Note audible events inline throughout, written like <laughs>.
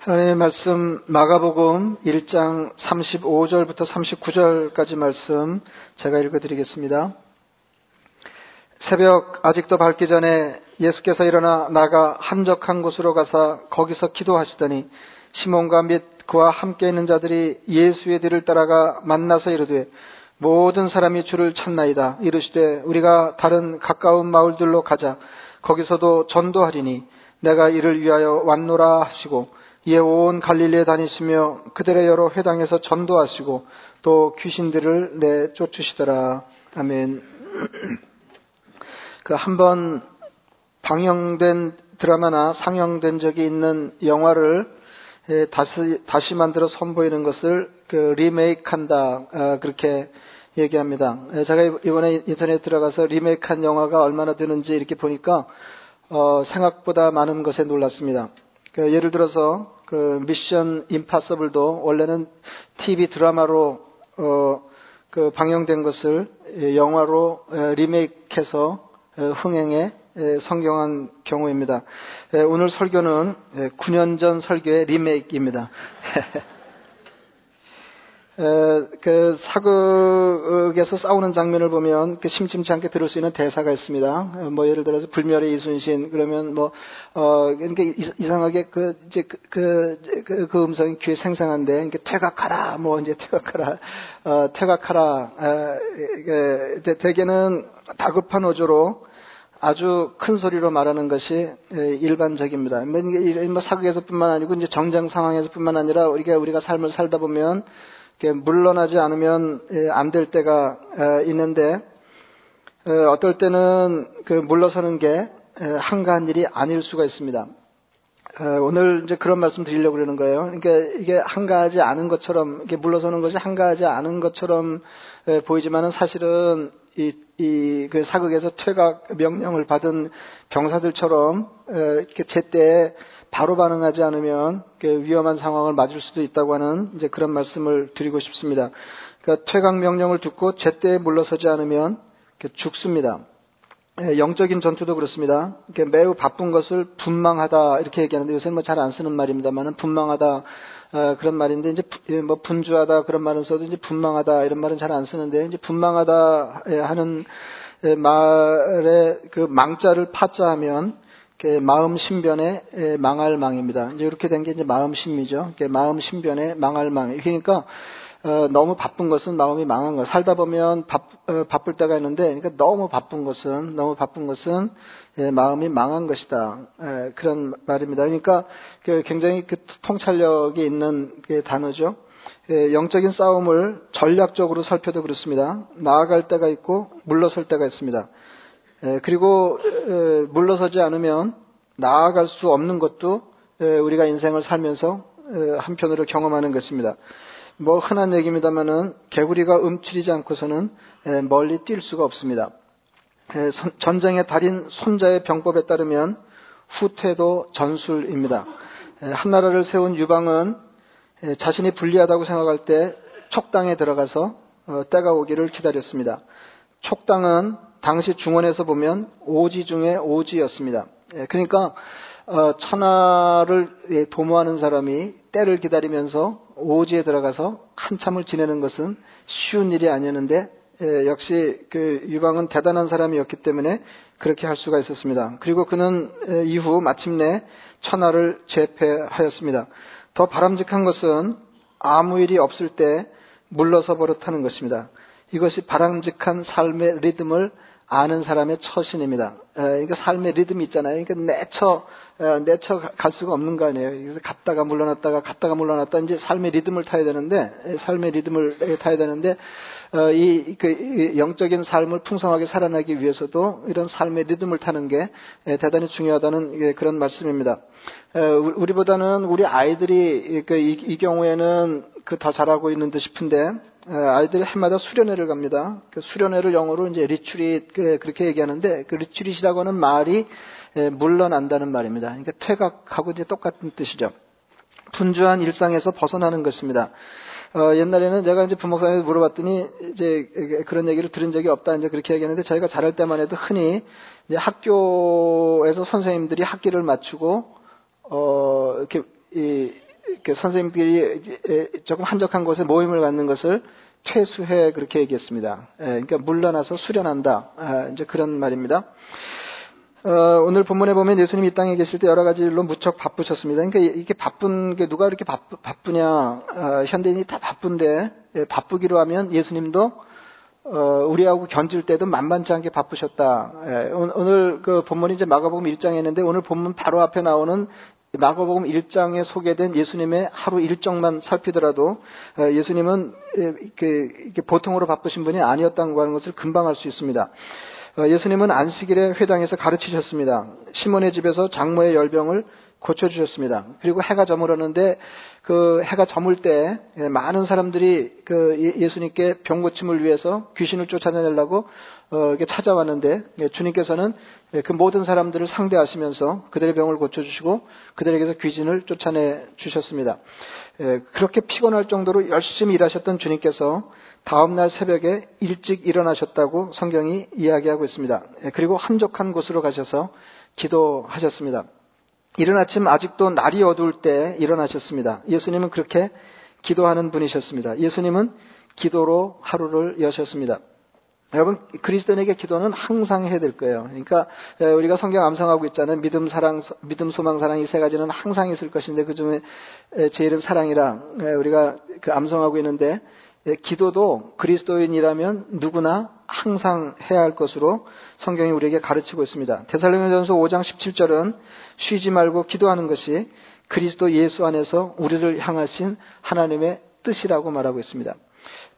하나님의 말씀 마가복음 1장 35절부터 39절까지 말씀 제가 읽어드리겠습니다. 새벽 아직도 밝기 전에 예수께서 일어나 나가 한적한 곳으로 가서 거기서 기도하시더니 시몬과 및 그와 함께 있는 자들이 예수의 뒤를 따라가 만나서 이르되 모든 사람이 주를 찾나이다 이르시되 우리가 다른 가까운 마을들로 가자 거기서도 전도하리니 내가 이를 위하여 왔노라 하시고 이에 온 갈릴리에 다니시며 그들의 여러 회당에서 전도하시고 또 귀신들을 내쫓으시더라. 아멘. <clears throat> 그 한 번 방영된 드라마나 상영된 적이 있는 영화를 다시, 다시 만들어 선보이는 것을 그 리메이크한다. 아, 그렇게 얘기합니다. 제가 이번에 인터넷 들어가서 리메이크한 영화가 얼마나 되는지 이렇게 보니까 어, 생각보다 많은 것에 놀랐습니다. 그 예를 들어서 그 미션 임파서블도 원래는 TV 드라마로 어, 그 방영된 것을 영화로 리메이크해서 흥행에 성경한 경우입니다. 오늘 설교는 9년 전 설교의 리메이크입니다. <laughs> 그 사극에서 싸우는 장면을 보면 그 심심치 않게 들을 수 있는 대사가 있습니다. 뭐 예를 들어서 불멸의 이순신 그러면 뭐 어 그러니까 이상하게 그 이제 그, 그, 그, 그 음성이 귀에 생생한데 그러니까 퇴각하라 뭐 이제 퇴각하라 어 퇴각하라 에, 대개는 다급한 어조로 아주 큰 소리로 말하는 것이 일반적입니다. 뭐 사극에서뿐만 아니고 이제 정장 상황에서뿐만 아니라 우리가 우리가 삶을 살다 보면 물러나지 않으면 예, 안될 때가 있는데 어떨 때는 그 물러서는 게 한가한 일이 아닐 수가 있습니다. 오늘 이제 그런 말씀 드리려고 그러는 거예요. 그러니까 이게 한가하지 않은 것처럼 이렇게 물러서는 것이 한가하지 않은 것처럼 보이지만은 사실은 이, 이, 그 사극에서 퇴각 명령을 받은 병사들처럼 이렇게 제때 바로 반응하지 않으면 위험한 상황을 맞을 수도 있다고 하는 이제 그런 말씀을 드리고 싶습니다. 그러니까 퇴각 명령을 듣고 제때 물러서지 않으면 죽습니다. 예, 영적인 전투도 그렇습니다. 매우 바쁜 것을 분망하다 이렇게 얘기하는데 요새 뭐 잘 안 쓰는 말입니다만은 분망하다 어, 그런 말인데 이제 예, 뭐 분주하다 그런 말은 써도 이제 분망하다 이런 말은 잘 안 쓰는데 이제 분망하다 예, 하는 말에 그 망자를 파자하면 마음 신변에 망할 망입니다. 이제 이렇게 된 게 이제 마음 신미죠. 마음 신변에 망할 망. 그러니까 어, 너무 바쁜 것은 마음이 망한 거. 살다 보면 바, 어, 바쁠 때가 있는데, 그러니까 너무 바쁜 것은 너무 바쁜 것은 예, 마음이 망한 것이다. 예, 그런 말입니다. 그러니까 그 굉장히 그 통찰력이 있는 그 단어죠. 예, 영적인 싸움을 전략적으로 살펴도 그렇습니다. 나아갈 때가 있고 물러설 때가 있습니다. 그리고 물러서지 않으면 나아갈 수 없는 것도 우리가 인생을 살면서 한편으로 경험하는 것입니다. 뭐 흔한 얘기입니다만은 개구리가 움츠리지 않고서는 멀리 뛸 수가 없습니다. 전쟁의 달인 손자의 병법에 따르면 후퇴도 전술입니다. 한 나라를 세운 유방은 자신이 불리하다고 생각할 때 촉당에 들어가서 어, 때가 오기를 기다렸습니다. 촉당은 당시 중원에서 보면 오지 중에 오지였습니다. 예, 그러니까 어, 천하를 예, 도모하는 사람이 때를 기다리면서 오지에 들어가서 한참을 지내는 것은 쉬운 일이 아니었는데 예, 역시 그 유방은 대단한 사람이었기 때문에 그렇게 할 수가 있었습니다. 그리고 그는 이후 마침내 천하를 제패하였습니다. 더 바람직한 것은 아무 일이 없을 때 물러서 버릇하는 것입니다. 이것이 바람직한 삶의 리듬을 아는 사람의 처신입니다. 그러니까 삶의 리듬이 있잖아요. 그러니까 내쳐 내쳐 갈 수가 없는 거 아니에요. 갔다가 물러났다가 갔다가 물러났다 이제 삶의 리듬을 타야 되는데 삶의 리듬을 타야 되는데 어, 이, 그, 영적인 삶을 풍성하게 살아나기 위해서도 이런 삶의 리듬을 타는 게 대단히 중요하다는 그런 말씀입니다. 우리보다는 우리 아이들이 그 이, 이 경우에는 그 더 잘하고 있는 듯 싶은데 아이들이 해마다 수련회를 갑니다. 그 수련회를 영어로 이제 리추릿 그, 그렇게 얘기하는데 그 리추릿이 라고 하는 말이 물러난다는 말입니다. 그러니까 퇴각하고 이제 똑같은 뜻이죠. 분주한 일상에서 벗어나는 것입니다. 어, 옛날에는 제가 이제 부목사님한테 물어봤더니 이제 그런 얘기를 들은 적이 없다 이제 그렇게 얘기했는데 저희가 자랄 때만 해도 흔히 이제 학교에서 선생님들이 학기를 맞추고 어 이렇게 이그 선생님들이 조금 한적한 곳에 모임을 갖는 것을 퇴수해 그렇게 얘기했습니다. 예, 그러니까 물러나서 수련한다. 아, 이제 그런 말입니다. 어, 오늘 본문에 보면 예수님이 이 땅에 계실 때 여러 가지 일로 무척 바쁘셨습니다. 그러니까 이게 바쁜 게 누가 이렇게 바쁘, 바쁘냐? 어, 현대인이 다 바쁜데 예, 바쁘기로 하면 예수님도 어, 우리하고 견질 때도 만만치 않게 바쁘셨다. 예, 오늘 그 본문이 이제 마가복음 1장에 있는데 오늘 본문 바로 앞에 나오는 마가복음 1장에 소개된 예수님의 하루 일정만 살피더라도 어, 예수님은 예, 그, 보통으로 바쁘신 분이 아니었다는 하는 것을 금방 알 수 있습니다. 어, 예수님은 안식일에 회당에서 가르치셨습니다. 시몬의 집에서 장모의 열병을 고쳐주셨습니다. 그리고 해가 저물었는데 그 해가 저물 때 예, 많은 사람들이 그 예, 예수님께 병 고침을 위해서 귀신을 쫓아내려고 어, 이렇게 찾아왔는데 예, 주님께서는 그 모든 사람들을 상대하시면서 그들의 병을 고쳐주시고 그들에게서 귀신을 쫓아내 주셨습니다. 그렇게 피곤할 정도로 열심히 일하셨던 주님께서 다음날 새벽에 일찍 일어나셨다고 성경이 이야기하고 있습니다. 그리고 한적한 곳으로 가셔서 기도하셨습니다. 이른 아침 아직도 날이 어두울 때 일어나셨습니다. 예수님은 그렇게 기도하는 분이셨습니다. 예수님은 기도로 하루를 여셨습니다. 여러분 그리스도인에게 기도는 항상 해야 될 거예요. 그러니까 우리가 성경 암송하고 있잖아요. 믿음, 사랑, 믿음, 소망, 사랑 이 세 가지는 항상 있을 것인데 그 중에 제일은 사랑이랑 우리가 그 암송하고 있는데 기도도 그리스도인이라면 누구나 항상 해야 할 것으로 성경이 우리에게 가르치고 있습니다. 데살로니가전서 5장 17절은 쉬지 말고 기도하는 것이 그리스도 예수 안에서 우리를 향하신 하나님의 뜻이라고 말하고 있습니다.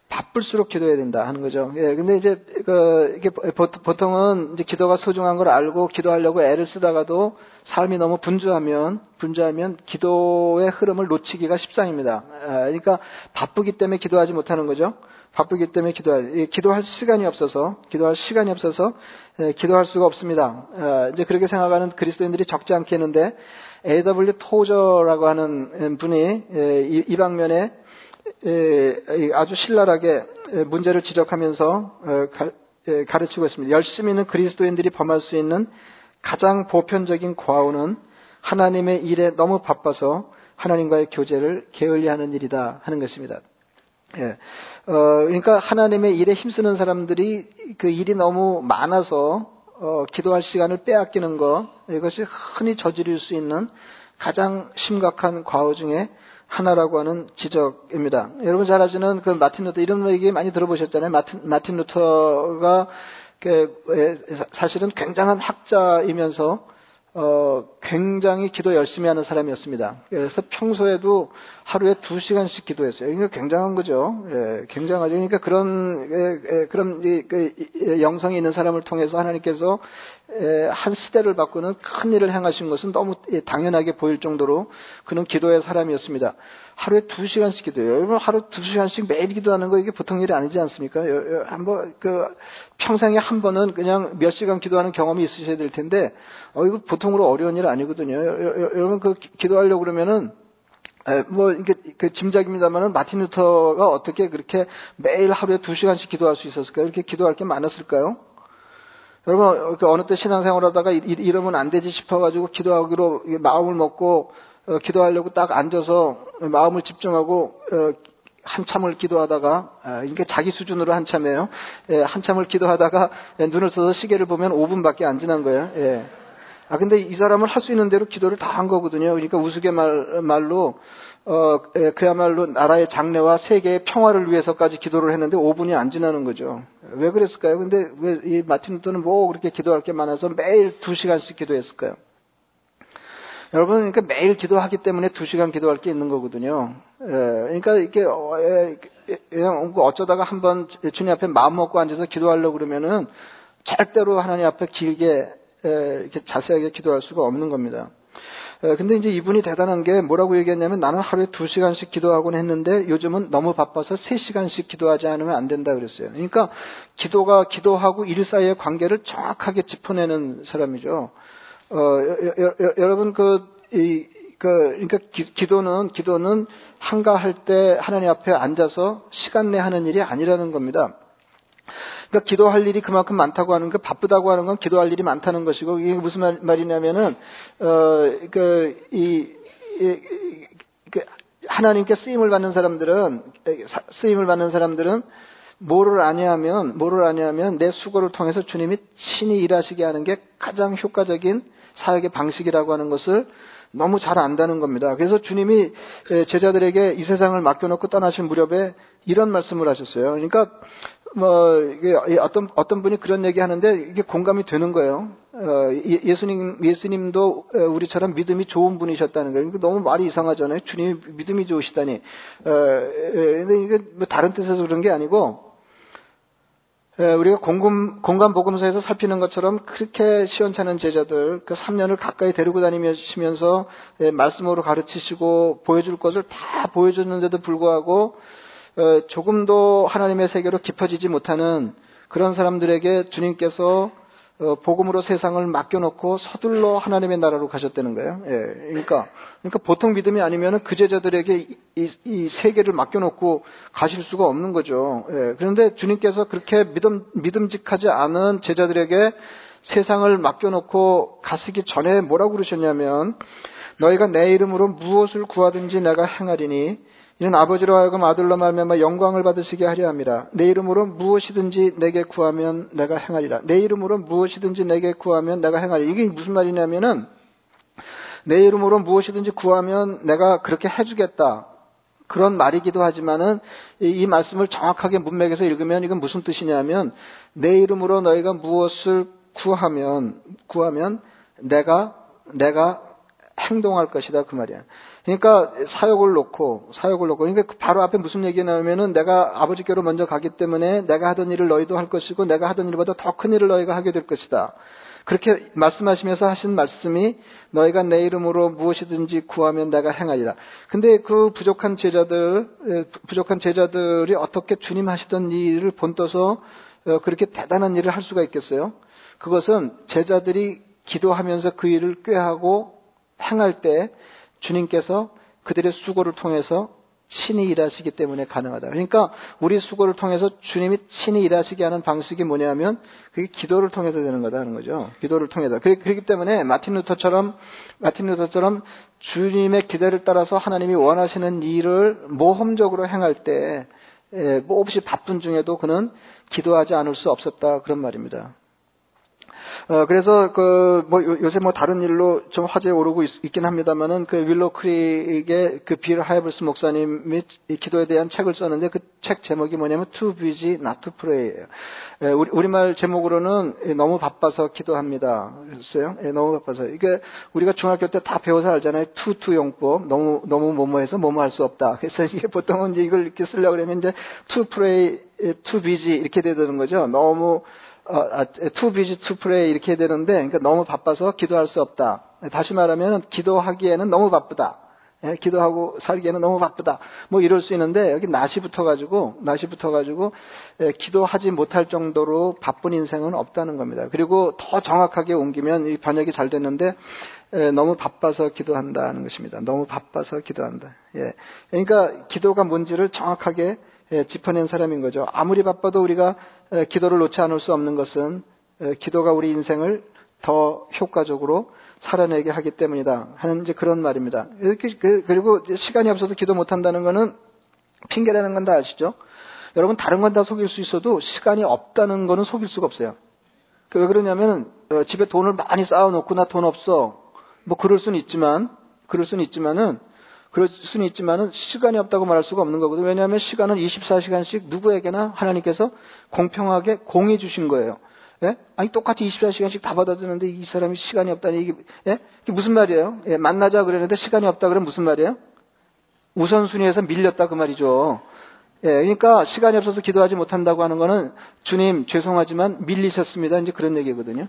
바쁠수록 기도해야 된다 하는 거죠. 예, 근데 이제 그 이게 보통은 이제 기도가 소중한 걸 알고 기도하려고 애를 쓰다가도 삶이 너무 분주하면 분주하면 기도의 흐름을 놓치기가 십상입니다. 아, 그러니까 바쁘기 때문에 기도하지 못하는 거죠. 바쁘기 때문에 기도할 기도할 시간이 없어서 기도할 시간이 없어서 예, 기도할 수가 없습니다. 아, 이제 그렇게 생각하는 그리스도인들이 적지 않게 있는데 A.W. 토저라고 하는 분이 예, 이 방면에 아주 신랄하게 문제를 지적하면서 어, 가르치고 있습니다. 열심히 있는 그리스도인들이 범할 수 있는 가장 보편적인 과오는 하나님의 일에 너무 바빠서 하나님과의 교제를 게을리하는 일이다 하는 것입니다. 예. 어, 그러니까 하나님의 일에 힘쓰는 사람들이 그 일이 너무 많아서 어, 기도할 시간을 빼앗기는 것 이것이 흔히 저지를 수 있는 가장 심각한 과오 중에 하나라고 하는 지적입니다. 여러분 잘 아시는 그 마틴 루터 이런 얘기 많이 들어보셨잖아요. 마틴, 마틴 루터가 그 사실은 굉장한 학자이면서 어, 굉장히 기도 열심히 하는 사람이었습니다. 그래서 평소에도 하루에 두 시간씩 기도했어요. 이거 굉장한 거죠. 예, 굉장하죠. 그러니까 그런, 예, 예, 그런, 이, 그, 영성이 있는 사람을 통해서 하나님께서 예, 한 시대를 바꾸는 큰 일을 행하신 것은 너무 예, 당연하게 보일 정도로 그는 기도의 사람이었습니다. 하루에 두 시간씩 기도해요. 여러분 하루 두 시간씩 매일 기도하는 거 이게 보통 일이 아니지 않습니까? 한번 그 평생에 한 번은 그냥 몇 시간 기도하는 경험이 있으셔야 될 텐데 어 이거 보통으로 어려운 일 아니거든요. 여러분 그 기도하려고 그러면은 뭐 이게 그 짐작입니다만은 마틴 루터가 어떻게 그렇게 매일 하루에 두 시간씩 기도할 수 있었을까요? 이렇게 기도할 게 많았을까요? 여러분 그 어느 때 신앙생활 하다가 이러면 안 되지 싶어가지고 기도하기로 마음을 먹고 어, 기도하려고 딱 앉아서 마음을 집중하고 어, 한참을 기도하다가 아, 이게 자기 수준으로 한참이에요. 예, 한참을 기도하다가 예, 눈을 써서 시계를 보면 5분밖에 안 지난 거예요. 예. 아 근데 이 사람은 할 수 있는 대로 기도를 다 한 거거든요. 그러니까 우스갯말 말로 어 예, 그야말로 나라의 장래와 세계의 평화를 위해서까지 기도를 했는데 5분이 안 지나는 거죠. 왜 그랬을까요? 근데 왜 이 마틴 루터는 뭐 그렇게 기도할 게 많아서 매일 2시간씩 기도했을까요? 여러분, 그러니까 매일 기도하기 때문에 두 시간 기도할 게 있는 거거든요. 예, 그러니까 이게 어, 예, 그냥 어쩌다가 한번 주님 앞에 마음 먹고 앉아서 기도하려고 그러면은 절대로 하나님 앞에 길게 예, 이렇게 자세하게 기도할 수가 없는 겁니다. 예, 근데 이제 이분이 대단한 게 뭐라고 얘기했냐면 나는 하루에 두 시간씩 기도하곤 했는데 요즘은 너무 바빠서 세 시간씩 기도하지 않으면 안 된다 그랬어요. 그러니까 기도가 기도하고 일 사이의 관계를 정확하게 짚어내는 사람이죠. 어, 여, 여, 여러분 그, 이, 그, 그러니까 기, 도는 기도는 한가할 때 하나님 앞에 앉아서 시간 내 하는 일이 아니라는 겁니다. 그러니까 기도할 일이 그만큼 많다고 하는 거, 바쁘다고 하는 건 기도할 일이 많다는 것이고, 이게 무슨 말, 말이냐면은, 어, 그, 이, 이, 그, 하나님께 쓰임을 받는 사람들은 쓰임을 받는 사람들은 뭐를 아니하면 뭐를 아니하면 내 수고를 통해서 주님이 친히 일하시게 하는 게 가장 효과적인 사역의 방식이라고 하는 것을 너무 잘 안다는 겁니다. 그래서 주님이 제자들에게 이 세상을 맡겨놓고 떠나신 무렵에 이런 말씀을 하셨어요. 그러니까 뭐 이게 어떤 어떤 분이 그런 얘기 하는데 이게 공감이 되는 거예요. 어, 예, 예수님 예수님도 우리처럼 믿음이 좋은 분이셨다는 거예요. 너무 말이 이상하잖아요. 주님이 믿음이 좋으시다니. 어, 근데 이게 뭐 다른 뜻에서 그런 게 아니고 우리가 공감, 공감 복음서에서 살피는 것처럼 그렇게 시원찮은 제자들, 그 3년을 가까이 데리고 다니시면서 말씀으로 가르치시고 보여줄 것을 다 보여줬는데도 불구하고 어, 조금도 하나님의 세계로 깊어지지 못하는 그런 사람들에게 주님께서 어, 복음으로 세상을 맡겨놓고 서둘러 하나님의 나라로 가셨다는 거예요. 예, 그러니까 그러니까 보통 믿음이 아니면 그 제자들에게 이, 이, 세계를 맡겨놓고 가실 수가 없는 거죠. 예, 그런데 주님께서 그렇게 믿음 믿음직하지 않은 제자들에게 세상을 맡겨놓고 가시기 전에 뭐라고 그러셨냐면 너희가 내 이름으로 무엇을 구하든지 내가 행하리니 이는 아버지로 하여금 아들로 말미암아 영광을 받으시게 하려 함이라. 내 이름으로 무엇이든지 내게 구하면 내가 행하리라. 내 이름으로 무엇이든지 내게 구하면 내가 행하리라. 이게 무슨 말이냐면은 내 이름으로 무엇이든지 구하면 내가 그렇게 해주겠다. 그런 말이기도 하지만은 이, 말씀을 정확하게 문맥에서 읽으면 이건 무슨 뜻이냐면 내 이름으로 너희가 무엇을 구하면 구하면 내가 내가 행동할 것이다 그 말이야. 그러니까 사역을 놓고 사역을 놓고 그러니까 그 바로 앞에 무슨 얘기 나오면은 내가 아버지께로 먼저 가기 때문에 내가 하던 일을 너희도 할 것이고 내가 하던 일보다 더 큰 일을 너희가 하게 될 것이다. 그렇게 말씀하시면서 하신 말씀이 너희가 내 이름으로 무엇이든지 구하면 내가 행하리라. 근데 그 부족한 제자들 부족한 제자들이 어떻게 주님 하시던 일을 본떠서 어, 그렇게 대단한 일을 할 수가 있겠어요? 그것은 제자들이 기도하면서 그 일을 꾀하고 행할 때 주님께서 그들의 수고를 통해서 친히 일하시기 때문에 가능하다. 그러니까 우리 수고를 통해서 주님이 친히 일하시게 하는 방식이 뭐냐면 그게 기도를 통해서 되는 거다는 거죠. 기도를 통해서. 그렇기 때문에 마틴 루터처럼 마틴 루터처럼 주님의 기대를 따라서 하나님이 원하시는 일을 모험적으로 행할 때 몹시 바쁜 중에도 그는 기도하지 않을 수 없었다 그런 말입니다. 어, 그래서 그, 뭐, 요새 뭐 다른 일로 좀 화제에 오르고 있, 긴 합니다만은 그 윌로 크릭의 그 빌 하이블스 목사님이 기도에 대한 책을 썼는데 그 책 제목이 뭐냐면 too busy not to pray예요. 예, 우리, 우리말 제목으로는 너무 바빠서 기도합니다. 그랬어요. 예, 너무 바빠서. 이게 우리가 중학교 때 다 배워서 알잖아요. 투투 용법. 너무, 너무 뭐뭐해서 뭐뭐 할 수 없다. 그래서 <laughs> 이게 보통은 이제 이걸 이렇게 쓰려고 그러면 이제 to pray, too busy 이렇게 되는 거죠. 너무 어, 아, too busy to pray 이렇게 되는데 그러니까 너무 바빠서 기도할 수 없다. 다시 말하면 기도하기에는 너무 바쁘다. 예, 기도하고 살기에는 너무 바쁘다. 뭐 이럴 수 있는데 여기 낫이 붙어가지고 낫이 붙어가지고 예, 기도하지 못할 정도로 바쁜 인생은 없다는 겁니다. 그리고 더 정확하게 옮기면 이 번역이 잘 됐는데 예, 너무 바빠서 기도한다는 것입니다. 너무 바빠서 기도한다. 예, 그러니까 기도가 뭔지를 정확하게 예, 짚어낸 사람인 거죠. 아무리 바빠도 우리가 예, 기도를 놓지 않을 수 없는 것은 예, 기도가 우리 인생을 더 효과적으로 살아내게 하기 때문이다 하는 이제 그런 말입니다. 이렇게 그, 그리고 시간이 없어서 기도 못 한다는 것은 핑계라는 건 다 아시죠? 여러분 다른 건 다 속일 수 있어도 시간이 없다는 거는 속일 수가 없어요. 그왜 그러냐면 어, 집에 돈을 많이 쌓아놓고 나 돈 없어 뭐 그럴 수는 있지만 그럴 수는 있지만은 그럴 수는 있지만은 시간이 없다고 말할 수가 없는 거거든요. 왜냐하면 시간은 24시간씩 누구에게나 하나님께서 공평하게 공해 주신 거예요. 예? 아니 똑같이 24시간씩 다 받아주는데 이 사람이 시간이 없다니 이게, 예? 이게 무슨 말이에요? 예, 만나자 그랬는데 시간이 없다 그러면 무슨 말이에요? 우선순위에서 밀렸다 그 말이죠. 예, 그러니까 시간이 없어서 기도하지 못한다고 하는 거는 주님 죄송하지만 밀리셨습니다. 이제 그런 얘기거든요.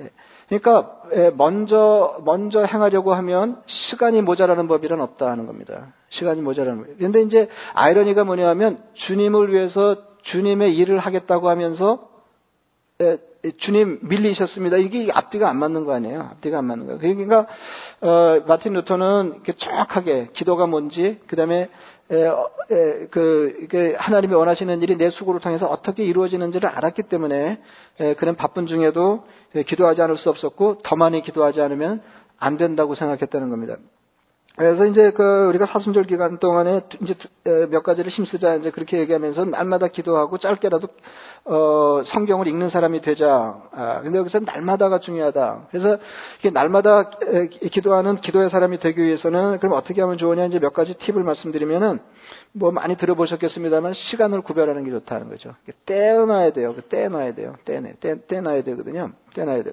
예. 그러니까 먼저 먼저 행하려고 하면 시간이 모자라는 법이란 없다 하는 겁니다. 시간이 모자라는 법. 그런데 이제 아이러니가 뭐냐면 주님을 위해서 주님의 일을 하겠다고 하면서 주님 밀리셨습니다. 이게 앞뒤가 안 맞는 거 아니에요? 앞뒤가 안 맞는 거예요. 그러니까 어, 마틴 루터는 정확하게 기도가 뭔지 그다음에 에, 어, 에, 그 이게 하나님이 원하시는 일이 내 수고를 통해서 어떻게 이루어지는지를 알았기 때문에 에, 그는 바쁜 중에도 기도하지 않을 수 없었고 더 많이 기도하지 않으면 안 된다고 생각했다는 겁니다. 그래서 이제 그 우리가 사순절 기간 동안에 이제 몇 가지를 힘쓰자 이제 그렇게 얘기하면서 날마다 기도하고 짧게라도 어 성경을 읽는 사람이 되자. 아 근데 여기서 날마다가 중요하다. 그래서 이게 날마다 기도하는 기도의 사람이 되기 위해서는 그럼 어떻게 하면 좋으냐 이제 몇 가지 팁을 말씀드리면은 뭐 많이 들어보셨겠습니다만 시간을 구별하는 게 좋다는 거죠. 떼어놔야 돼요. 떼어놔야 돼요. 떼내 떼, 떼놔야 되거든요. 떼놔야 돼.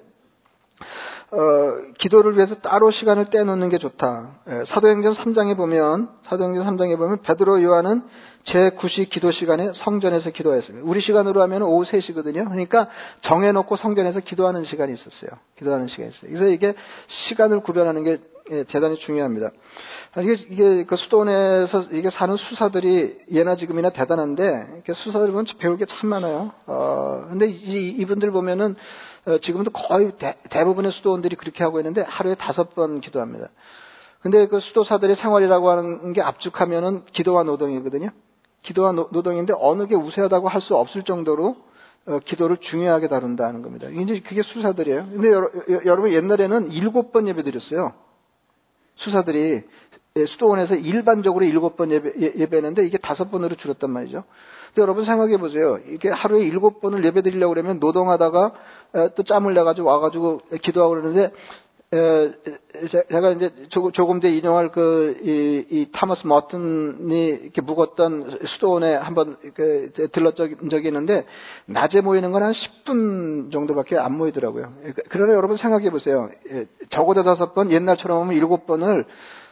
어, 기도를 위해서 따로 시간을 떼놓는 게 좋다. 예, 사도행전 3장에 보면 사도행전 3장에 보면 베드로 요한은 제9시 기도 시간에 성전에서 기도했습니다. 우리 시간으로 하면 오후 3시거든요. 그러니까 정해놓고 성전에서 기도하는 시간이 있었어요. 기도하는 시간이 있어요. 그래서 이게 시간을 구별하는 게 예, 대단히 중요합니다. 이게, 이게 그 수도원에서 이게 사는 수사들이 예나 지금이나 대단한데 수사들 보면 배울 게 참 많아요. 어, 근데 이, 이분들 보면은 어, 지금도 거의 대, 부분의 수도원들이 그렇게 하고 있는데 하루에 다섯 번 기도합니다. 근데 그 수도사들의 생활이라고 하는 게 압축하면은 기도와 노동이거든요. 기도와 노, 동인데 어느 게 우세하다고 할 수 없을 정도로 어, 기도를 중요하게 다룬다는 겁니다. 이제 그게 수사들이에요. 근데 여러, 여러분 옛날에는 일곱 번 예배 드렸어요. 수사들이 예, 수도원에서 일반적으로 일곱 번 예배, 예, 예배 했는데 이게 다섯 번으로 줄었단 말이죠. 근데 여러분 생각해 보세요. 이게 하루에 일곱 번을 예배 드리려고 그러면 노동하다가 또 짬을 내가지고 와가지고 기도하고 그러는데 제가 이제 조금 전 인용할 그, 이, 이 타머스 머튼이 이렇게 묵었던 수도원에 한번 그 들렀던 적이 있는데, 낮에 모이는 건 한 10분 정도밖에 안 모이더라고요. 그러나 여러분 생각해 보세요. 적어도 다섯 번, 옛날처럼 하면 일곱 번을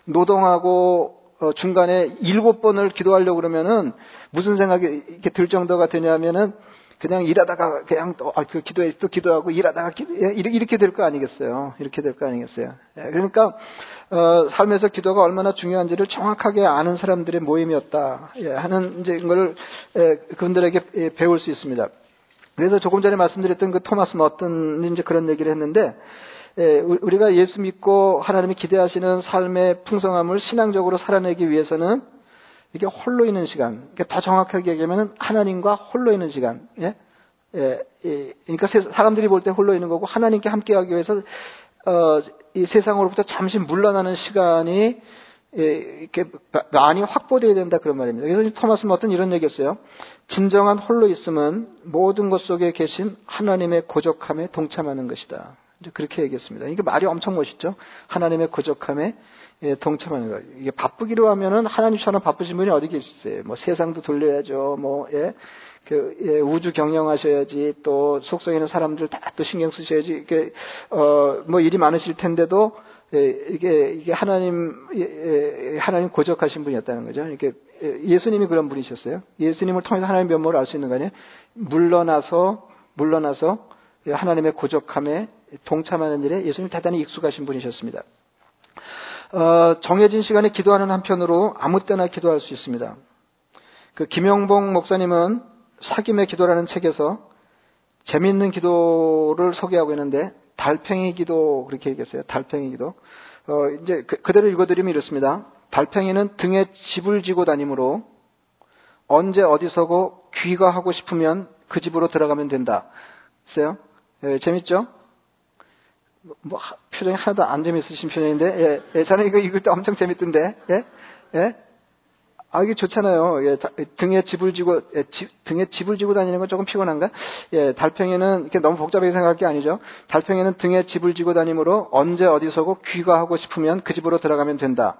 노동하고 어, 중간에 일곱 번을 기도하려고 그러면은 무슨 생각이 이렇게 들 정도가 되냐면은 그냥 일하다가 그냥 또, 아, 그 기도해, 또 기도하고 일하다가 기, 예, 이렇게 될 거 아니겠어요. 이렇게 될 거 아니겠어요. 예, 그러니까, 어, 삶에서 기도가 얼마나 중요한지를 정확하게 아는 사람들의 모임이었다. 예, 하는 이제 이걸, 예, 그분들에게 예, 배울 수 있습니다. 그래서 조금 전에 말씀드렸던 그 토마스 머튼이 이제 그런 얘기를 했는데, 예, 우리가 예수 믿고 하나님이 기대하시는 삶의 풍성함을 신앙적으로 살아내기 위해서는 이게 홀로 있는 시간. 그러니까 더 정확하게 얘기하면 하나님과 홀로 있는 시간. 예? 예, 예. 그러니까 사람들이 볼 때 홀로 있는 거고 하나님께 함께하기 위해서 어, 이 세상으로부터 잠시 물러나는 시간이 예, 이렇게 많이 확보되어야 된다 그런 말입니다. 그래서 토마스 머튼 이런 얘기했어요. 진정한 홀로 있음은 모든 것 속에 계신 하나님의 고적함에 동참하는 것이다. 그렇게 얘기했습니다. 이게 말이 엄청 멋있죠. 하나님의 고적함에 예, 동참하는 거예요. 이게 바쁘기로 하면은 하나님처럼 바쁘신 분이 어디 계시어요? 뭐 세상도 돌려야죠. 뭐 예, 그 예, 우주 경영하셔야지. 또 속성에 있는 사람들 다 또 신경 쓰셔야지. 이게 어뭐 일이 많으실 텐데도 예, 이게 이게 하나님 예, 예, 하나님 고적하신 분이었다는 거죠. 이렇게 예, 예수님이 그런 분이셨어요. 예수님을 통해서 하나님 면모를 알 수 있는 거 아니에요? 물러나서 물러나서 하나님의 고적함에 동참하는 일에 예수님 대단히 익숙하신 분이셨습니다. 어, 정해진 시간에 기도하는 한편으로 아무 때나 기도할 수 있습니다. 그 김영봉 목사님은 사김의 기도라는 책에서 재미있는 기도를 소개하고 있는데 달팽이 기도 그렇게 얘기했어요. 달팽이 기도. 어, 이제 그, 대로 읽어드리면 이렇습니다. 달팽이는 등에 집을 지고 다니므로 언제 어디서고 귀가하고 싶으면 그 집으로 들어가면 된다. 있어요? 예, 재밌죠? 뭐, 표정이 하나도 안 재밌으신 표정인데, 예, 예, 저는 이거 읽을 때 엄청 재밌던데, 예, 예. 아, 이게 좋잖아요. 예, 등에 집을 지고, 예, 지, 등에 집을 지고 다니는 건 조금 피곤한가? 예, 달팽이는, 이렇게 너무 복잡하게 생각할 게 아니죠. 달팽이는 등에 집을 지고 다니므로 언제 어디서고 귀가하고 싶으면 그 집으로 들어가면 된다.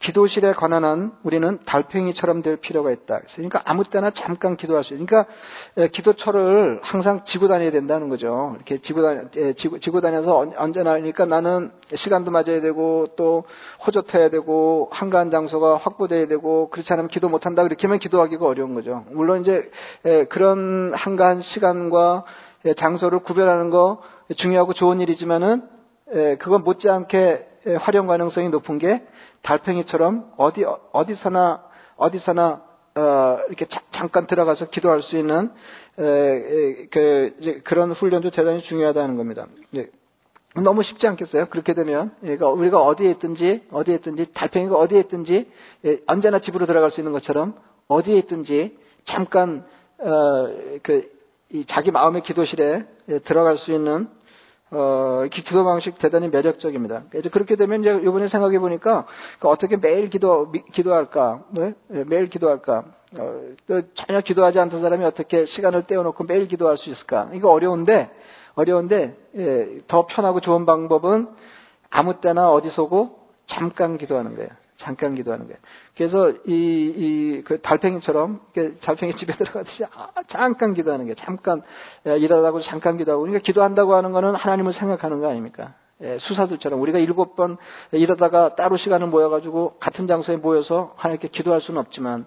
기도실에 관한 한 우리는 달팽이처럼 될 필요가 있다. 그러니까 아무 때나 잠깐 기도할 수. 그러니까 기도처를 항상 지고 다녀야 된다는 거죠. 이렇게 지고 다녀, 지고, 지고 다녀서 언제나 그러니까 나는 시간도 맞아야 되고 또 호젓해야 되고 한가한 장소가 확보돼야 되고 그렇지 않으면 기도 못 한다. 그렇게 하면 기도하기가 어려운 거죠. 물론 이제 그런 한가한 시간과 장소를 구별하는 거 중요하고 좋은 일이지만은 그건 못지않게 활용 가능성이 높은 게 달팽이처럼 어디 어디서나 어디서나 어, 이렇게 자, 잠깐 들어가서 기도할 수 있는 에, 그, 그런 훈련도 대단히 중요하다는 겁니다. 예. 너무 쉽지 않겠어요? 그렇게 되면 그러니까 우리가 어디에 있든지 어디에 있든지 달팽이가 어디에 있든지 예, 언제나 집으로 들어갈 수 있는 것처럼 어디에 있든지 잠깐 어, 그, 자기 마음의 기도실에 예, 들어갈 수 있는 어, 기도 방식 대단히 매력적입니다. 이제 그렇게 되면 이제 이번에 생각해 보니까 그 어떻게 매일 기도 기도할까? 네? 매일 기도할까? 어, 또 전혀 기도하지 않던 사람이 어떻게 시간을 떼어놓고 매일 기도할 수 있을까? 이거 어려운데 어려운데 예, 더 편하고 좋은 방법은 아무 때나 어디서고 잠깐 기도하는 거예요. 잠깐 기도하는 거예요. 그래서 이, 이, 그 달팽이처럼, 달팽이 집에 <laughs> 들어가듯이 아, 잠깐 기도하는 거예요. 잠깐, 예, 일하다고 잠깐 기도하고. 그러니까 기도한다고 하는 거는 하나님을 생각하는 거 아닙니까? 예, 수사들처럼 우리가 일곱 번 일하다가 따로 시간을 모여가지고 같은 장소에 모여서 하나님께 기도할 수는 없지만,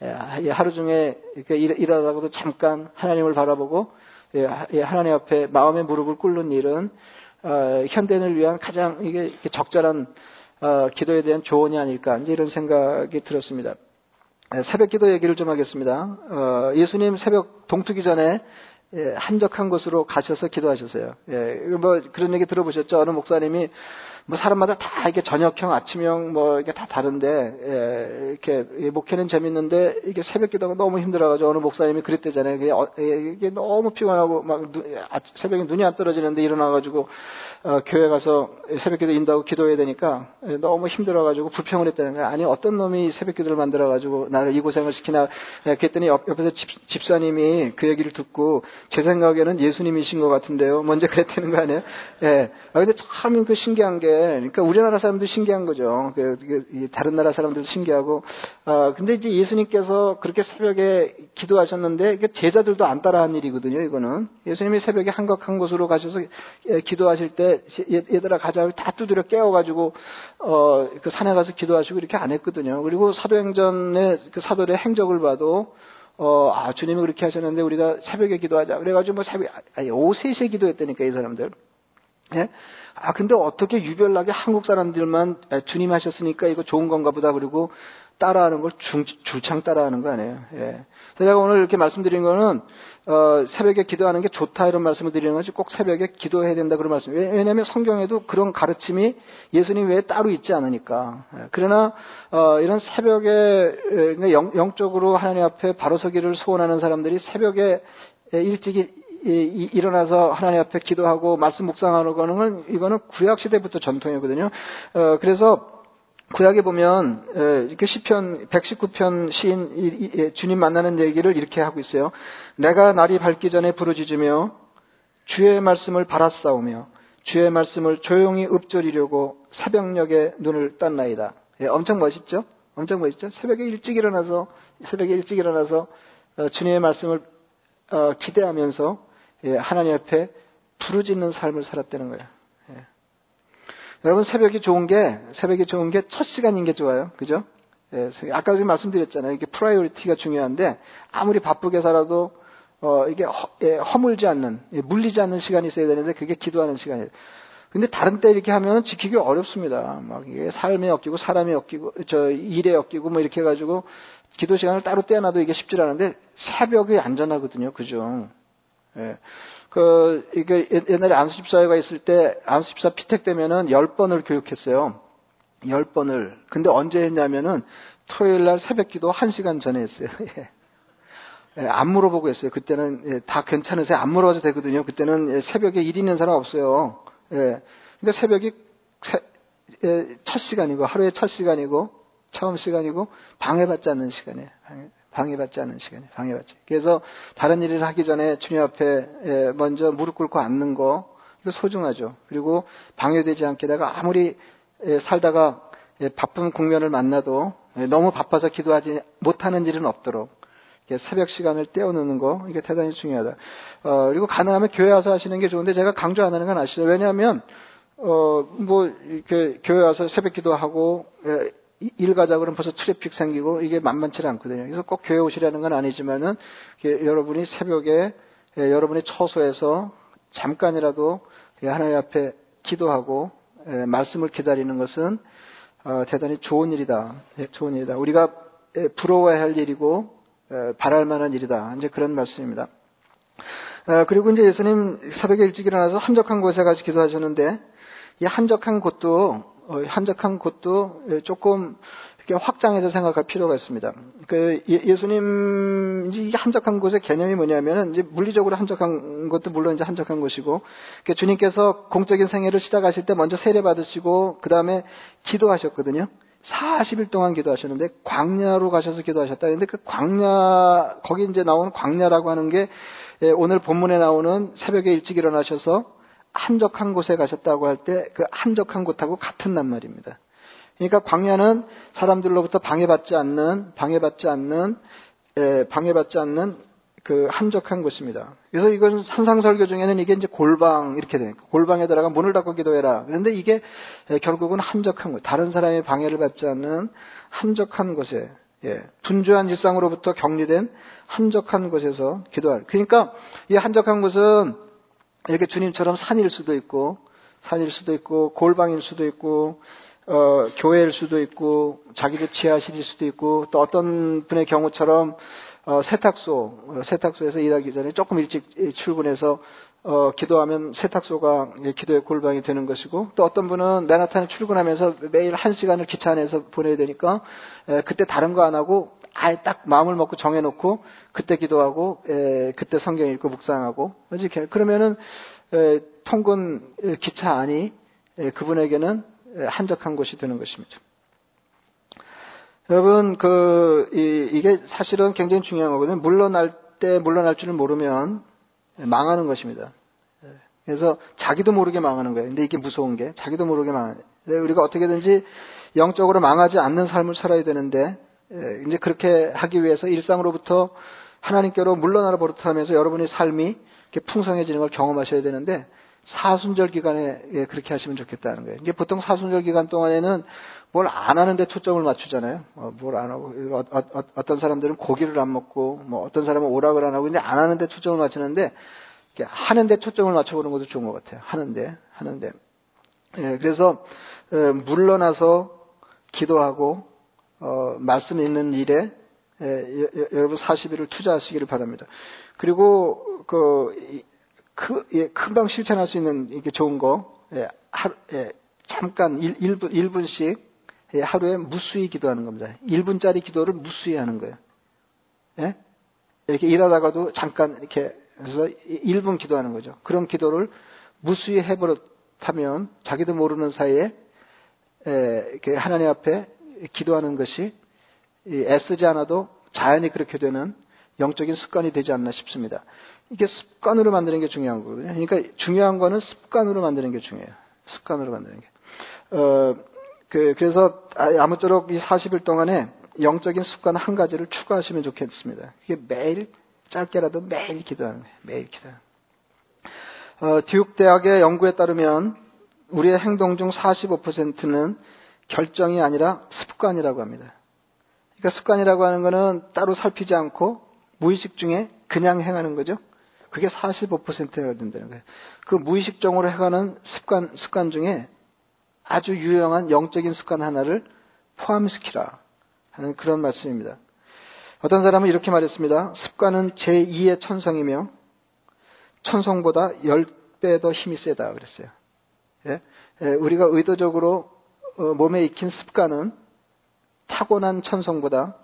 예, 하루 중에 이렇게 일 하다가도 잠깐 하나님을 바라보고, 예, 예, 하나님 앞에 마음의 무릎을 꿇는 일은, 어, 현대인을 위한 가장 이게 적절한 어, 기도에 대한 조언이 아닐까 이런 생각이 들었습니다. 새벽 기도 얘기를 좀 하겠습니다. 어, 예수님 새벽 동트기 전에 예, 한적한 곳으로 가셔서 기도하셨어요. 예, 뭐 그런 얘기 들어보셨죠? 어느 목사님이 뭐 사람마다 다 이게 저녁형, 아침형 뭐 이게 다 다른데 예, 이렇게 목회는 재밌는데 이게 새벽 기도가 너무 힘들어가지고 어느 목사님이 그랬대잖아요. 이게, 어, 예, 이게 너무 피곤하고 막 누, 아, 새벽에 눈이 안 떨어지는데 일어나가지고 어, 교회 가서 새벽 기도 인다고 기도해야 되니까 예, 너무 힘들어가지고 불평을 했다는 거예요. 아니 어떤 놈이 새벽 기도를 만들어가지고 나를 이 고생을 시키나 예, 그랬더니 옆, 옆에서 집, 사님이 그 얘기를 듣고 제 생각에는 예수님이신 것 같은데요. 먼저 그랬다는 거 아니에요? 예. 아, 근데 참 그 신기한 게 그러니까 우리나라 사람도 신기한 거죠. 그, 그, 다른 나라 사람들도 신기하고. 아, 근데 이제 예수님께서 그렇게 새벽에 기도하셨는데 제자들도 안 따라한 일이거든요. 이거는 예수님이 새벽에 한적한 곳으로 가셔서 예, 기도하실 때 얘들아 가자 다 두드려 깨워가지고 어, 그 산에 가서 기도하시고 이렇게 안 했거든요. 그리고 사도행전의 그 사도의 행적을 봐도 어, 아, 주님이 그렇게 하셨는데 우리가 새벽에 기도하자. 그래가지고 뭐 새벽, 아니, 오후 3시에 기도했다니까, 이 사람들. 예? 아, 근데 어떻게 유별나게 한국 사람들만 주님 하셨으니까 이거 좋은 건가 보다. 그리고 따라하는 걸 중, 줄창 따라하는 거 아니에요. 예. 제가 오늘 이렇게 말씀드린 거는, 어, 새벽에 기도하는 게 좋다 이런 말씀을 드리는 거지 꼭 새벽에 기도해야 된다 그런 말씀. 왜냐하면 성경에도 그런 가르침이 예수님 외에 따로 있지 않으니까. 예. 그러나, 어, 이런 새벽에, 그러니까 영, 적으로 하나님 앞에 바로 서기를 소원하는 사람들이 새벽에 일찍이 일어나서 하나님 앞에 기도하고 말씀 묵상하는 거는 이거는 구약 시대부터 전통이거든요. 어, 그래서 구약에 보면 이렇게 시편 119편 시인 주님 만나는 얘기를 이렇게 하고 있어요. 내가 날이 밝기 전에 부르짖으며 주의 말씀을 바라싸우며 주의 말씀을 조용히 읊조리려고 새벽녘에 눈을 떴나이다. 예, 엄청 멋있죠? 엄청 멋있죠? 새벽에 일찍 일어나서 새벽에 일찍 일어나서 어, 주님의 말씀을 어, 기대하면서 예, 하나님 앞에 부르짖는 삶을 살았다는 거예요. 예. 여러분 새벽이 좋은 게 새벽이 좋은 게 첫 시간인 게 좋아요. 그죠? 예, 아까 도 말씀드렸잖아요. 이게 priority가 중요한데 아무리 바쁘게 살아도 어, 이게 허, 예, 물지 않는 예, 물리지 않는 시간이 있어야 되는데 그게 기도하는 시간이에요. 근데 다른 때 이렇게 하면 지키기 어렵습니다. 막 이게 삶에 엮이고 사람에 엮이고 저 일에 엮이고 뭐 이렇게 해가지고 기도 시간을 따로 떼어놔도 이게 쉽지 않은데 새벽이 안전하거든요. 그죠? 예. 그, 이게 옛날에 안수 집사회가 있을 때 안수 집사 피택 되면은 10번을 교육했어요. 10번을. 근데 언제 했냐면은 토요일 날 새벽 기도 1시간 전에 했어요. <laughs> 예. 예, 안 물어보고 했어요. 그때는 예, 다 괜찮으세요? 안 물어봐도 되거든요. 그때는 예, 새벽에 일 있는 사람 없어요. 예. 그러니까 새벽이 새, 예, 첫 시간이고 하루의 첫 시간이고 처음 시간이고 방해받지 않는 시간이에요. 방해 받지 않는 시간에 방해받지. 그래서 다른 일을 하기 전에 주님 앞에 먼저 무릎 꿇고 앉는 거 이거 소중하죠. 그리고 방해되지 않게 내가 아무리 살다가 바쁜 국면을 만나도 너무 바빠서 기도하지 못하는 일은 없도록 새벽 시간을 떼어놓는 거 이게 대단히 중요하다. 어, 그리고 가능하면 교회 와서 하시는 게 좋은데 제가 강조 안 하는 건 아시죠? 왜냐하면 어 뭐 이렇게 교회 와서 새벽 기도하고 일 가자 그러면 벌써 트래픽 생기고 이게 만만치 않거든요. 그래서 꼭 교회 오시라는 건 아니지만은 여러분이 새벽에 예, 여러분의 처소에서 잠깐이라도 하나님 앞에 기도하고 예, 말씀을 기다리는 것은 어, 대단히 좋은 일이다. 예, 좋은 일이다. 우리가 부러워야 할 일이고 바랄 만한 일이다. 이제 그런 말씀입니다. 어, 그리고 이제 예수님 새벽에 일찍 일어나서 한적한 곳에 가서 기도하셨는데 이 한적한 곳도 어, 한적한 곳도 조금 확장해서 생각할 필요가 있습니다. 그 예, 수님 이제 한적한 곳의 개념이 뭐냐면은 이제 물리적으로 한적한 것도 물론 이제 한적한 것이고 그 주님께서 공적인 생애를 시작하실 때 먼저 세례 받으시고 그 다음에 기도하셨거든요. 40일 동안 기도하셨는데 광야로 가셔서 기도하셨다. 그런데 그 광야 거기 이제 나온 광야라고 하는 게 예, 오늘 본문에 나오는 새벽에 일찍 일어나셔서 한적한 곳에 가셨다고 할 때 그 한적한 곳하고 같은 낱 말입니다. 그러니까 광야는 사람들로부터 방해받지 않는 방해받지 않는 에, 방해받지 않는 그 한적한 곳입니다. 그래서 이건 산상설교 중에는 이게 이제 골방 이렇게 되니까 골방에 들어가 문을 닫고 기도해라. 그런데 이게 결국은 한적한 곳, 다른 사람의 방해를 받지 않는 한적한 곳에 예, 분주한 일상으로부터 격리된 한적한 곳에서 기도할. 그러니까 이 한적한 곳은 이렇게 주님처럼 산일 수도 있고 산일 수도 있고 골방일 수도 있고 어, 교회일 수도 있고 자기 집 지하실일 수도 있고 또 어떤 분의 경우처럼 어, 세탁소 어, 세탁소에서 일하기 전에 조금 일찍 출근해서 어, 기도하면 세탁소가 기도의 골방이 되는 것이고 또 어떤 분은 맨하탄에 출근하면서 매일 한 시간을 기차 안에서 보내야 되니까 에, 그때 다른 거 안 하고 아예 딱 마음을 먹고 정해놓고 그때 기도하고 에, 그때 성경 읽고 묵상하고 이렇게 그러면은 에, 통근 기차 안이 에, 그분에게는 한적한 곳이 되는 것입니다. 여러분, 그, 이, 게 사실은 굉장히 중요한 거거든요. 물러날 때 물러날 줄을 모르면 망하는 것입니다. 그래서 자기도 모르게 망하는 거예요. 근데 이게 무서운 게 자기도 모르게 망하는. 우리가 어떻게든지 영적으로 망하지 않는 삶을 살아야 되는데 이제 그렇게 하기 위해서 일상으로부터 하나님께로 물러나라 버릇하면서 여러분의 삶이 풍성해지는 걸 경험하셔야 되는데 사순절 기간에 예, 그렇게 하시면 좋겠다는 거예요. 이게 보통 사순절 기간 동안에는 뭘 안 하는데 초점을 맞추잖아요. 어, 뭘안 하고 어, 어, 어, 떤 사람들은 고기를 안 먹고 뭐 어떤 사람은 오락을 안 하고 근데 안 하는데 초점을 맞추는데 하는데 초점을 맞춰보는 것도 좋은 것 같아요. 하는데 하는데 예, 그래서 어, 물러나서 기도하고 어, 말씀 있는 일에 예, 여러분 40일을 투자하시기를 바랍니다. 그리고 그 그, 예, 금방 실천할 수 있는 이게 좋은 거, 예, 하루, 예, 잠깐 1, 1분, 1분씩 예, 하루에 무수히 기도하는 겁니다. 1분짜리 기도를 무수히 하는 거예요. 예? 이렇게 일하다가도 잠깐 이렇게 해서 1분 기도하는 거죠. 그런 기도를 무수히 해버릇하면 자기도 모르는 사이에 예, 이렇게 하나님 앞에 기도하는 것이 애쓰지 않아도 자연히 그렇게 되는 영적인 습관이 되지 않나 싶습니다. 이게 습관으로 만드는 게 중요한 거거든요. 그러니까 중요한 거는 습관으로 만드는 게 중요해요. 습관으로 만드는 게. 어, 그, 그래서 아무쪼록 이 40일 동안에 영적인 습관 한 가지를 추가하시면 좋겠습니다. 이게 매일 짧게라도 매일 기도하는 거예요. 매일 기도하는 거예요. 어, 듀크 대학의 연구에 따르면 우리의 행동 중 45%는 결정이 아니라 습관이라고 합니다. 그러니까 습관이라고 하는 것은 따로 살피지 않고 무의식 중에 그냥 행하는 거죠. 그게 45%가 된다는 거예요. 그 무의식적으로 해가는 습관, 습관 중에 아주 유용한 영적인 습관 하나를 포함시키라 하는 그런 말씀입니다. 어떤 사람은 이렇게 말했습니다. 습관은 제2의 천성이며 천성보다 10배 더 힘이 세다 그랬어요. 예? 예, 우리가 의도적으로 어, 몸에 익힌 습관은 타고난 천성보다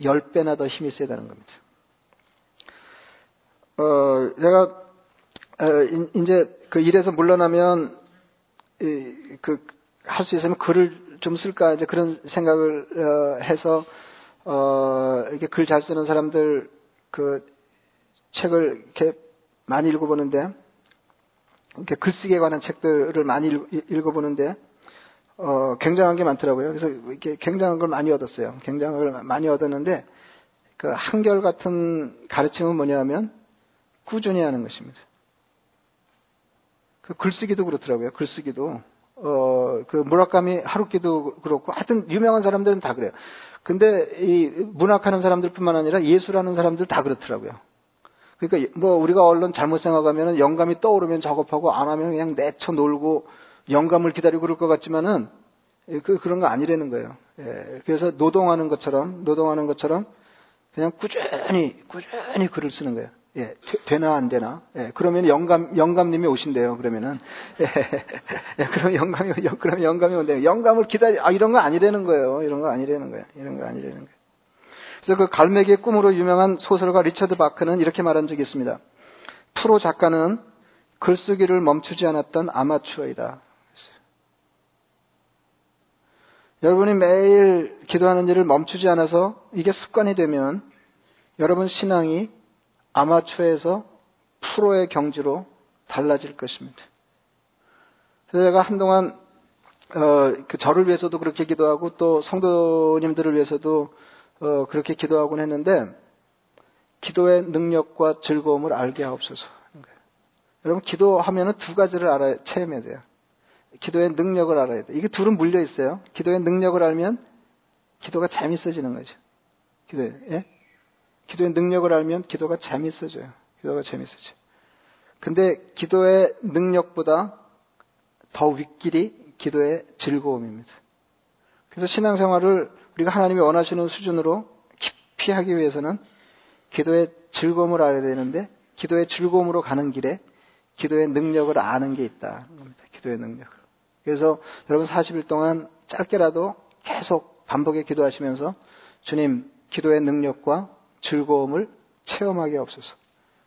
10배나 더 힘이 세다는 겁니다. 어, 제가, 어, 이제 그 일에서 물러나면, 그, 할 수 있으면 글을 좀 쓸까, 이제 그런 생각을, 어, 해서, 어, 이렇게 글 잘 쓰는 사람들 그 책을 이렇게 많이 읽어보는데, 이렇게 글쓰기에 관한 책들을 많이 읽, 어보는데 어, 굉장한 게 많더라고요. 그래서 이렇게 굉장한 걸 많이 얻었어요. 굉장한 걸 많이 얻었는데, 그 한결 같은 가르침은 뭐냐면, 꾸준히 하는 것입니다. 그 글쓰기도 그렇더라고요. 글쓰기도. 어, 그 무라카미 하루키도 그렇고 하여튼 유명한 사람들은 다 그래요. 근데 이 문학하는 사람들뿐만 아니라 예술하는 사람들 다 그렇더라고요. 그러니까 뭐 우리가 얼른 잘못 생각하면 영감이 떠오르면 작업하고 안 하면 그냥 내쳐 놀고 영감을 기다리고 그럴 것 같지만은 그 그런 거 아니라는 거예요. 예, 그래서 노동하는 것처럼 노동하는 것처럼 그냥 꾸준히 꾸준히 글을 쓰는 거예요. 예, 되, 나안 되나? 예, 그러면 영감 영감님이 오신대요. 그러면은 <laughs> 예, 예, 그럼 영감이 그럼 영감이 온대요. 영감을 기다리 아 이런 거 아니라는 거예요. 이런 거 아니라는 거예요. 이런 거 아니라는 거예요. 그래서 그 갈매기의 꿈으로 유명한 소설가 리처드 바크는 이렇게 말한 적이 있습니다. 프로 작가는 글쓰기를 멈추지 않았던 아마추어이다. 여러분이 매일 기도하는 일을 멈추지 않아서 이게 습관이 되면 여러분 신앙이 아마추어에서 프로의 경지로 달라질 것입니다. 그래서 제가 한동안 어, 그 저를 위해서도 그렇게 기도하고 또 성도님들을 위해서도 어, 그렇게 기도하곤 했는데 기도의 능력과 즐거움을 알게 하옵소서. 여러분 기도하면은 두 가지를 알아야 체험해야 돼요. 기도의 능력을 알아야 돼. 이게 둘은 물려 있어요. 기도의 능력을 알면 기도가 재밌어지는 거죠. 기도에. 예? 기도의 능력을 알면 기도가 재밌어져요. 기도가 재밌어져. 근데 기도의 능력보다 더 윗길이 기도의 즐거움입니다. 그래서 신앙생활을 우리가 하나님이 원하시는 수준으로 깊이 하기 위해서는 기도의 즐거움을 알아야 되는데 기도의 즐거움으로 가는 길에 기도의 능력을 아는 게 있다. 기도의 능력을. 그래서 여러분 40일 동안 짧게라도 계속 반복해 기도하시면서 주님 기도의 능력과 즐거움을 체험하게 없어서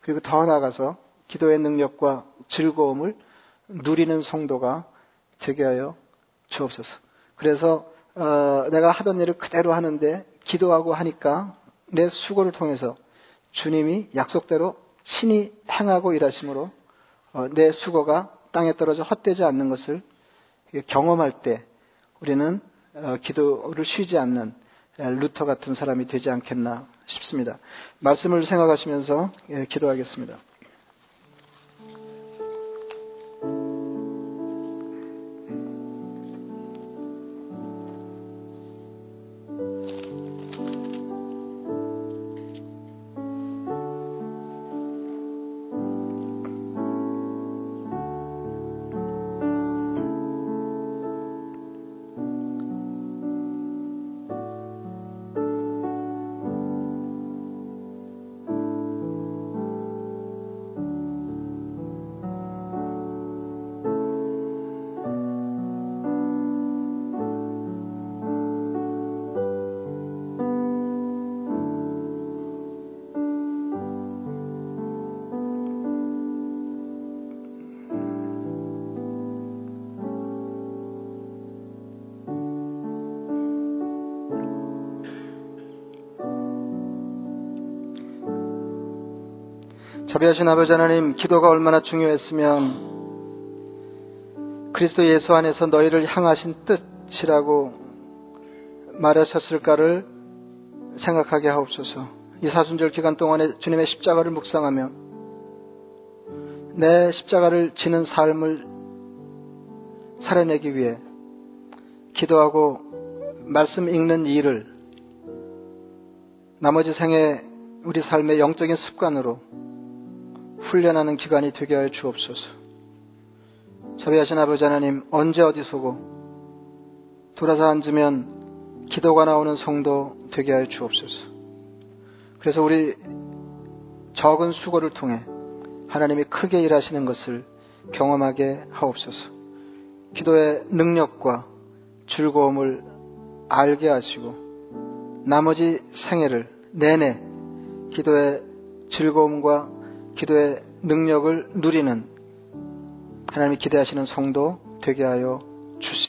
그리고 더 나아가서 기도의 능력과 즐거움을 누리는 성도가 되게 하여 주옵소서. 그래서 어, 내가 하던 일을 그대로 하는데 기도하고 하니까 내 수고를 통해서 주님이 약속대로 신이 행하고 일하심으로 어, 내 수고가 땅에 떨어져 헛되지 않는 것을 경험할 때 우리는 어, 기도를 쉬지 않는 루터 같은 사람이 되지 않겠나 싶습니다. 말씀을 생각하시면서 예, 기도하겠습니다. 자비하신 아버지 하나님, 기도가 얼마나 중요했으면 그리스도 예수 안에서 너희를 향하신 뜻이라고 말하셨을까를 생각하게 하옵소서. 이 사순절 기간 동안에 주님의 십자가를 묵상하며 내 십자가를 지는 삶을 살아내기 위해 기도하고 말씀 읽는 일을 나머지 생에 우리 삶의 영적인 습관으로 훈련하는 기간이 되게 하여 주옵소서. 자비하신 아버지 하나님, 언제 어디서고 돌아서 앉으면 기도가 나오는 성도 되게 하여 주옵소서. 그래서 우리 적은 수고를 통해 하나님이 크게 일하시는 것을 경험하게 하옵소서. 기도의 능력과 즐거움을 알게 하시고 나머지 생애를 내내 기도의 즐거움과 기도의 능력을 누리는 하나님이 기대하시는 성도 되게 하여 주시